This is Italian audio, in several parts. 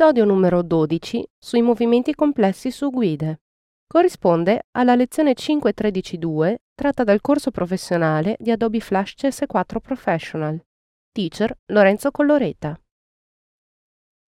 Episodio numero 12 sui movimenti complessi su guide. Corrisponde alla lezione 5.13.2 tratta dal corso professionale di Adobe Flash CS4 Professional. Teacher Lorenzo Colloreta.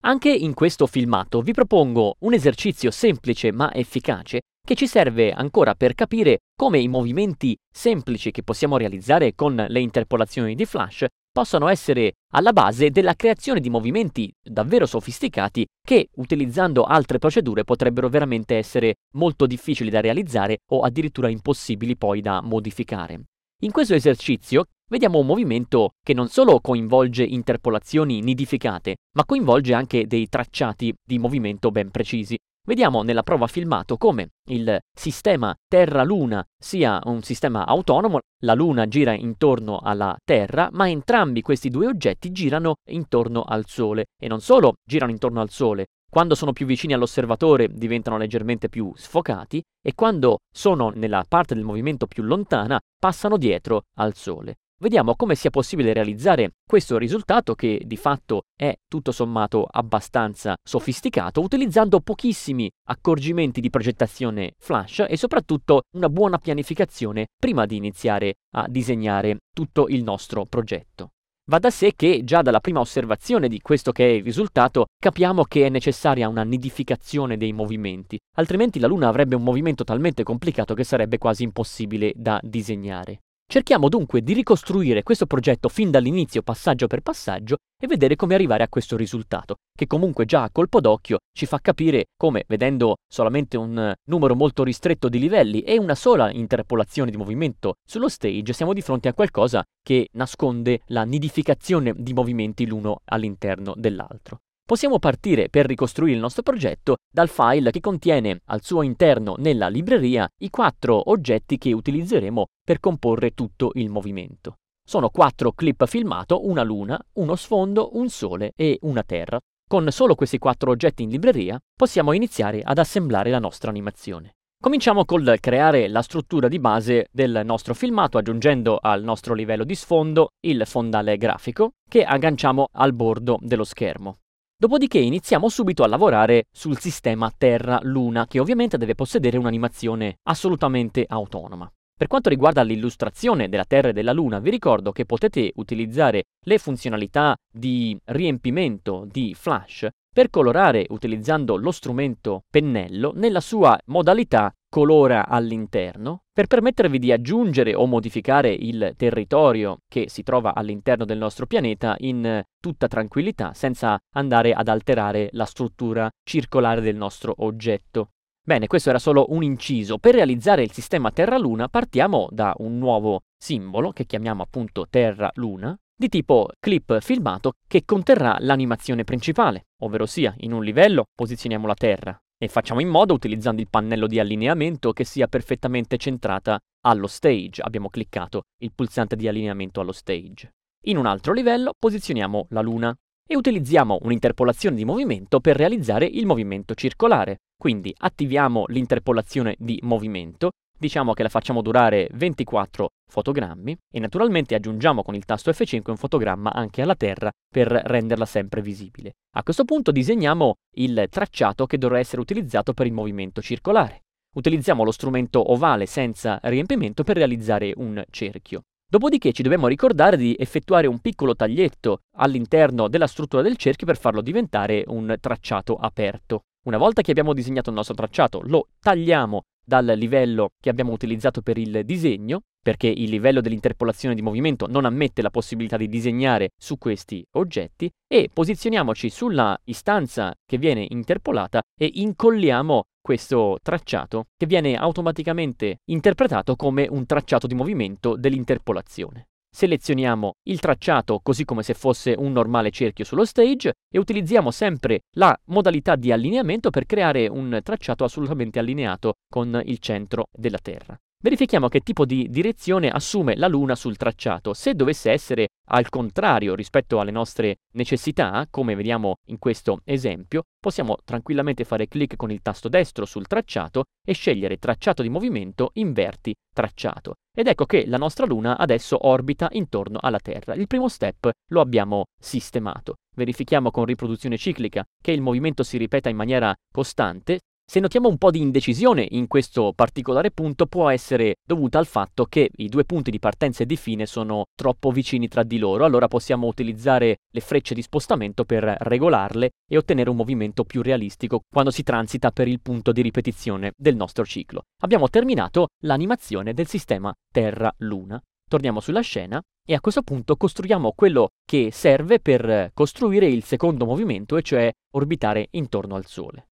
Anche in questo filmato vi propongo un esercizio semplice ma efficace che ci serve ancora per capire come i movimenti semplici che possiamo realizzare con le interpolazioni di Flash possano essere alla base della creazione di movimenti davvero sofisticati che, utilizzando altre procedure, potrebbero veramente essere molto difficili da realizzare o addirittura impossibili poi da modificare. In questo esercizio vediamo un movimento che non solo coinvolge interpolazioni nidificate, ma coinvolge anche dei tracciati di movimento ben precisi. Vediamo nella prova filmato come il sistema Terra-Luna sia un sistema autonomo, la Luna gira intorno alla Terra, ma entrambi questi due oggetti girano intorno al Sole e non solo girano intorno al Sole, quando sono più vicini all'osservatore diventano leggermente più sfocati e quando sono nella parte del movimento più lontana passano dietro al Sole vediamo come sia possibile realizzare questo risultato che di fatto è tutto sommato abbastanza sofisticato utilizzando pochissimi accorgimenti di progettazione flash e soprattutto una buona pianificazione prima di iniziare a disegnare tutto il nostro progetto. Va da sé che già dalla prima osservazione di questo che è il risultato capiamo che è necessaria una nidificazione dei movimenti, altrimenti la Luna avrebbe un movimento talmente complicato che sarebbe quasi impossibile da disegnare. Cerchiamo dunque di ricostruire questo progetto fin dall'inizio passaggio per passaggio e vedere come arrivare a questo risultato, che comunque già a colpo d'occhio ci fa capire come, vedendo solamente un numero molto ristretto di livelli e una sola interpolazione di movimento sullo stage, siamo di fronte a qualcosa che nasconde la nidificazione di movimenti l'uno all'interno dell'altro. Possiamo partire per ricostruire il nostro progetto dal file che contiene al suo interno nella libreria i quattro oggetti che utilizzeremo per comporre tutto il movimento. Sono quattro clip filmato, una luna, uno sfondo, un sole e una terra. Con solo questi quattro oggetti in libreria possiamo iniziare ad assemblare la nostra animazione. Cominciamo col creare la struttura di base del nostro filmato aggiungendo al nostro livello di sfondo il fondale grafico che agganciamo al bordo dello schermo. Dopodiché iniziamo subito a lavorare sul sistema Terra-Luna, che ovviamente deve possedere un'animazione assolutamente autonoma. Per quanto riguarda l'illustrazione della Terra e della Luna, vi ricordo che potete utilizzare le funzionalità di riempimento di Flash per colorare utilizzando lo strumento pennello nella sua modalità colora all'interno per permettervi di aggiungere o modificare il territorio che si trova all'interno del nostro pianeta in tutta tranquillità senza andare ad alterare la struttura circolare del nostro oggetto. Bene, questo era solo un inciso. Per realizzare il sistema Terra-Luna partiamo da un nuovo simbolo che chiamiamo appunto Terra-Luna di tipo clip filmato che conterrà l'animazione principale, ovvero sia in un livello posizioniamo la Terra, e facciamo in modo, utilizzando il pannello di allineamento, che sia perfettamente centrata allo stage. Abbiamo cliccato il pulsante di allineamento allo stage. In un altro livello posizioniamo la luna e utilizziamo un'interpolazione di movimento per realizzare il movimento circolare. Quindi attiviamo l'interpolazione di movimento diciamo che la facciamo durare 24 fotogrammi e naturalmente aggiungiamo con il tasto F5 un fotogramma anche alla Terra per renderla sempre visibile. A questo punto disegniamo il tracciato che dovrà essere utilizzato per il movimento circolare. Utilizziamo lo strumento ovale senza riempimento per realizzare un cerchio. Dopodiché ci dobbiamo ricordare di effettuare un piccolo taglietto all'interno della struttura del cerchio per farlo diventare un tracciato aperto. Una volta che abbiamo disegnato il nostro tracciato, lo tagliamo dal livello che abbiamo utilizzato per il disegno, perché il livello dell'interpolazione di movimento non ammette la possibilità di disegnare su questi oggetti, e posizioniamoci sulla istanza che viene interpolata e incolliamo questo tracciato che viene automaticamente interpretato come un tracciato di movimento dell'interpolazione. Selezioniamo il tracciato così come se fosse un normale cerchio sullo stage e utilizziamo sempre la modalità di allineamento per creare un tracciato assolutamente allineato con il centro della Terra. Verifichiamo che tipo di direzione assume la Luna sul tracciato. Se dovesse essere al contrario rispetto alle nostre necessità, come vediamo in questo esempio, possiamo tranquillamente fare clic con il tasto destro sul tracciato e scegliere tracciato di movimento inverti tracciato. Ed ecco che la nostra Luna adesso orbita intorno alla Terra. Il primo step lo abbiamo sistemato. Verifichiamo con riproduzione ciclica che il movimento si ripeta in maniera costante, se notiamo un po' di indecisione in questo particolare punto può essere dovuta al fatto che i due punti di partenza e di fine sono troppo vicini tra di loro, allora possiamo utilizzare le frecce di spostamento per regolarle e ottenere un movimento più realistico quando si transita per il punto di ripetizione del nostro ciclo. Abbiamo terminato l'animazione del sistema Terra-Luna. Torniamo sulla scena e a questo punto costruiamo quello che serve per costruire il secondo movimento, e cioè orbitare intorno al Sole.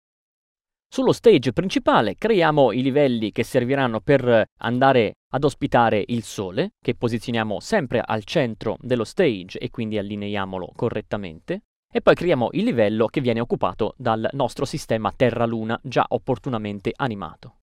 Sullo stage principale creiamo i livelli che serviranno per andare ad ospitare il Sole, che posizioniamo sempre al centro dello stage e quindi allineiamolo correttamente. E poi creiamo il livello che viene occupato dal nostro sistema Terra-Luna già opportunamente animato.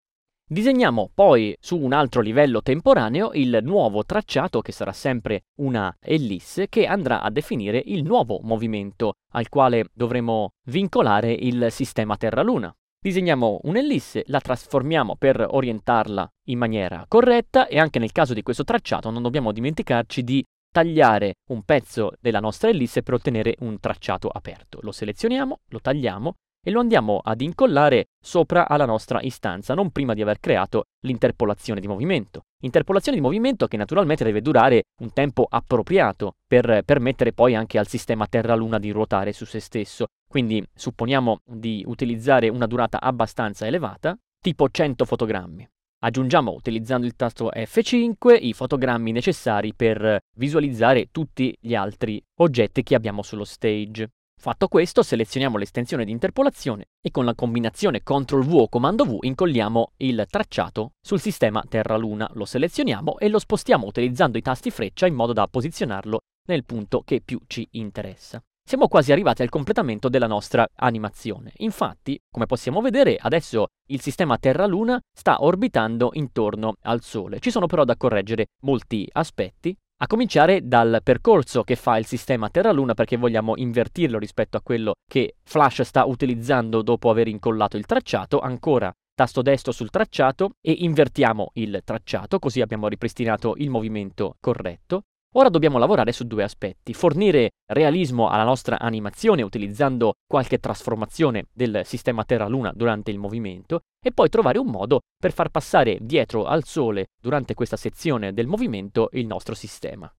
Disegniamo poi su un altro livello temporaneo il nuovo tracciato che sarà sempre una ellisse che andrà a definire il nuovo movimento al quale dovremo vincolare il sistema Terra-Luna. Disegniamo un'ellisse, la trasformiamo per orientarla in maniera corretta e anche nel caso di questo tracciato non dobbiamo dimenticarci di tagliare un pezzo della nostra ellisse per ottenere un tracciato aperto. Lo selezioniamo, lo tagliamo e lo andiamo ad incollare sopra alla nostra istanza, non prima di aver creato l'interpolazione di movimento. Interpolazione di movimento che naturalmente deve durare un tempo appropriato per permettere poi anche al sistema Terra-Luna di ruotare su se stesso. Quindi supponiamo di utilizzare una durata abbastanza elevata, tipo 100 fotogrammi. Aggiungiamo utilizzando il tasto F5 i fotogrammi necessari per visualizzare tutti gli altri oggetti che abbiamo sullo stage. Fatto questo, selezioniamo l'estensione di interpolazione e con la combinazione CTRL-V o comando V incolliamo il tracciato sul sistema Terra-Luna. Lo selezioniamo e lo spostiamo utilizzando i tasti freccia in modo da posizionarlo nel punto che più ci interessa. Siamo quasi arrivati al completamento della nostra animazione. Infatti, come possiamo vedere, adesso il sistema Terra-Luna sta orbitando intorno al Sole. Ci sono però da correggere molti aspetti a cominciare dal percorso che fa il sistema Terra-Luna perché vogliamo invertirlo rispetto a quello che Flash sta utilizzando dopo aver incollato il tracciato, ancora tasto destro sul tracciato e invertiamo il tracciato, così abbiamo ripristinato il movimento corretto. Ora dobbiamo lavorare su due aspetti, fornire realismo alla nostra animazione utilizzando qualche trasformazione del sistema Terra-Luna durante il movimento e poi trovare un modo per far passare dietro al Sole durante questa sezione del movimento il nostro sistema.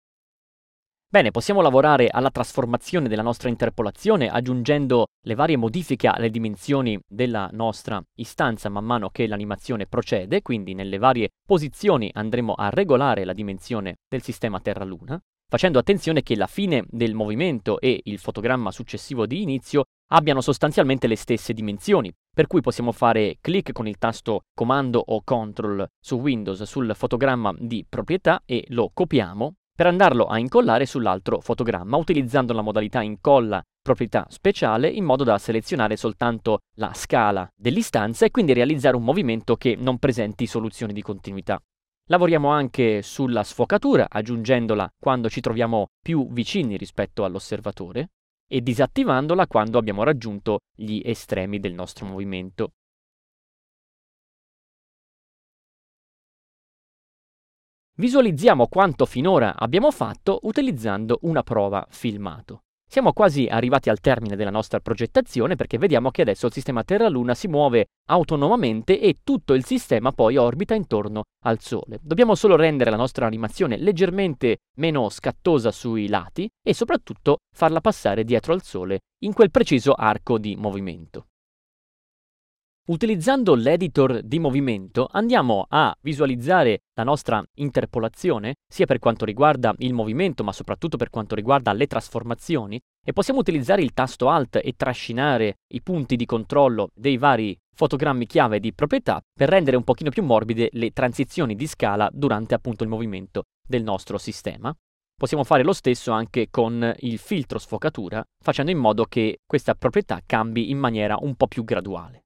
Bene, possiamo lavorare alla trasformazione della nostra interpolazione aggiungendo le varie modifiche alle dimensioni della nostra istanza man mano che l'animazione procede, quindi nelle varie posizioni andremo a regolare la dimensione del sistema Terra-Luna, facendo attenzione che la fine del movimento e il fotogramma successivo di inizio abbiano sostanzialmente le stesse dimensioni, per cui possiamo fare clic con il tasto comando o control su Windows sul fotogramma di proprietà e lo copiamo per andarlo a incollare sull'altro fotogramma utilizzando la modalità incolla proprietà speciale in modo da selezionare soltanto la scala dell'istanza e quindi realizzare un movimento che non presenti soluzioni di continuità. Lavoriamo anche sulla sfocatura aggiungendola quando ci troviamo più vicini rispetto all'osservatore e disattivandola quando abbiamo raggiunto gli estremi del nostro movimento. Visualizziamo quanto finora abbiamo fatto utilizzando una prova filmato. Siamo quasi arrivati al termine della nostra progettazione perché vediamo che adesso il sistema Terra-Luna si muove autonomamente e tutto il sistema poi orbita intorno al Sole. Dobbiamo solo rendere la nostra animazione leggermente meno scattosa sui lati e soprattutto farla passare dietro al Sole in quel preciso arco di movimento. Utilizzando l'editor di movimento andiamo a visualizzare la nostra interpolazione, sia per quanto riguarda il movimento, ma soprattutto per quanto riguarda le trasformazioni, e possiamo utilizzare il tasto Alt e trascinare i punti di controllo dei vari fotogrammi chiave di proprietà per rendere un pochino più morbide le transizioni di scala durante appunto il movimento del nostro sistema. possiamo fare lo stesso anche con il filtro sfocatura, facendo in modo che questa proprietà cambi in maniera un po' più graduale.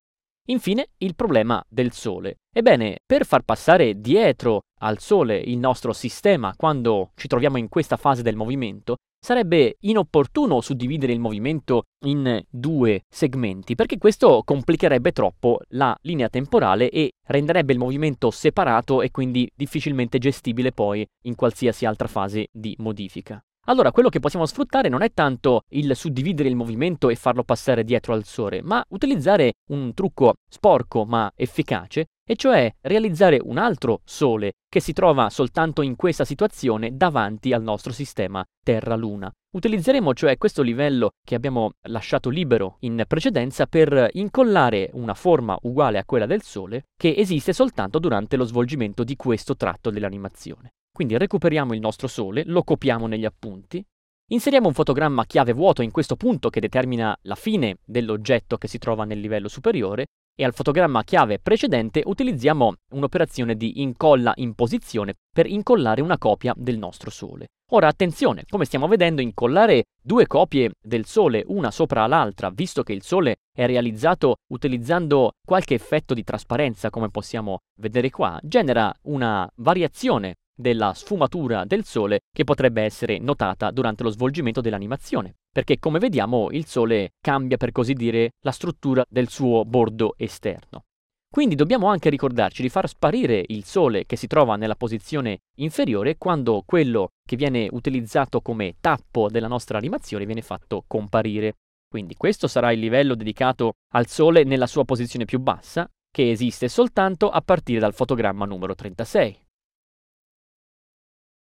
Infine, il problema del Sole. Ebbene, per far passare dietro al Sole il nostro sistema quando ci troviamo in questa fase del movimento, sarebbe inopportuno suddividere il movimento in due segmenti, perché questo complicherebbe troppo la linea temporale e renderebbe il movimento separato e quindi difficilmente gestibile poi in qualsiasi altra fase di modifica. Allora, quello che possiamo sfruttare non è tanto il suddividere il movimento e farlo passare dietro al sole, ma utilizzare un trucco sporco ma efficace, e cioè realizzare un altro sole che si trova soltanto in questa situazione davanti al nostro sistema Terra-Luna. Utilizzeremo cioè questo livello che abbiamo lasciato libero in precedenza per incollare una forma uguale a quella del Sole che esiste soltanto durante lo svolgimento di questo tratto dell'animazione. Quindi recuperiamo il nostro Sole, lo copiamo negli appunti, inseriamo un fotogramma chiave vuoto in questo punto che determina la fine dell'oggetto che si trova nel livello superiore e al fotogramma chiave precedente utilizziamo un'operazione di incolla in posizione per incollare una copia del nostro Sole. Ora attenzione, come stiamo vedendo, incollare due copie del Sole una sopra l'altra, visto che il Sole è realizzato utilizzando qualche effetto di trasparenza, come possiamo vedere qua, genera una variazione della sfumatura del Sole che potrebbe essere notata durante lo svolgimento dell'animazione, perché come vediamo il Sole cambia per così dire la struttura del suo bordo esterno. Quindi dobbiamo anche ricordarci di far sparire il Sole che si trova nella posizione inferiore quando quello che viene utilizzato come tappo della nostra animazione viene fatto comparire. Quindi questo sarà il livello dedicato al Sole nella sua posizione più bassa, che esiste soltanto a partire dal fotogramma numero 36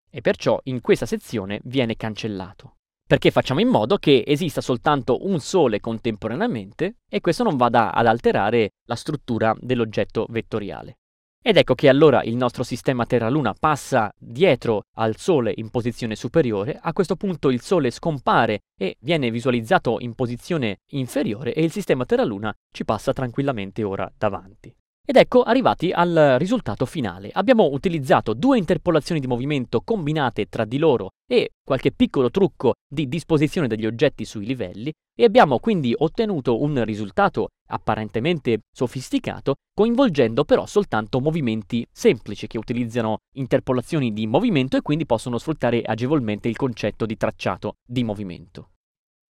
e perciò in questa sezione viene cancellato. Perché facciamo in modo che esista soltanto un sole contemporaneamente e questo non vada ad alterare la struttura dell'oggetto vettoriale. Ed ecco che allora il nostro sistema Terra-Luna passa dietro al Sole in posizione superiore, a questo punto il Sole scompare e viene visualizzato in posizione inferiore e il sistema Terra-Luna ci passa tranquillamente ora davanti. Ed ecco arrivati al risultato finale. Abbiamo utilizzato due interpolazioni di movimento combinate tra di loro e qualche piccolo trucco di disposizione degli oggetti sui livelli e abbiamo quindi ottenuto un risultato apparentemente sofisticato, coinvolgendo però soltanto movimenti semplici che utilizzano interpolazioni di movimento e quindi possono sfruttare agevolmente il concetto di tracciato di movimento.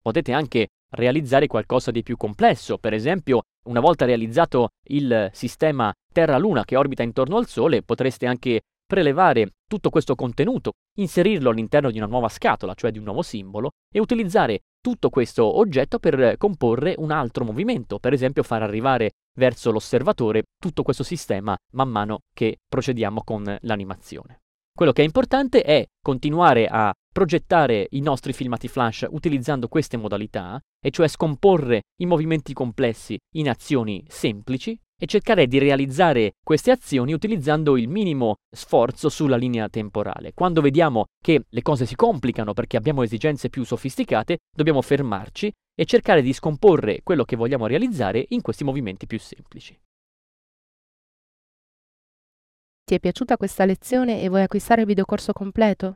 Potete anche realizzare qualcosa di più complesso, per esempio una volta realizzato il sistema Terra-Luna che orbita intorno al Sole, potreste anche prelevare tutto questo contenuto, inserirlo all'interno di una nuova scatola, cioè di un nuovo simbolo, e utilizzare tutto questo oggetto per comporre un altro movimento, per esempio far arrivare verso l'osservatore tutto questo sistema man mano che procediamo con l'animazione. Quello che è importante è continuare a progettare i nostri filmati flash utilizzando queste modalità, e cioè scomporre i movimenti complessi in azioni semplici e cercare di realizzare queste azioni utilizzando il minimo sforzo sulla linea temporale. Quando vediamo che le cose si complicano perché abbiamo esigenze più sofisticate, dobbiamo fermarci e cercare di scomporre quello che vogliamo realizzare in questi movimenti più semplici. Ti è piaciuta questa lezione e vuoi acquistare il videocorso completo?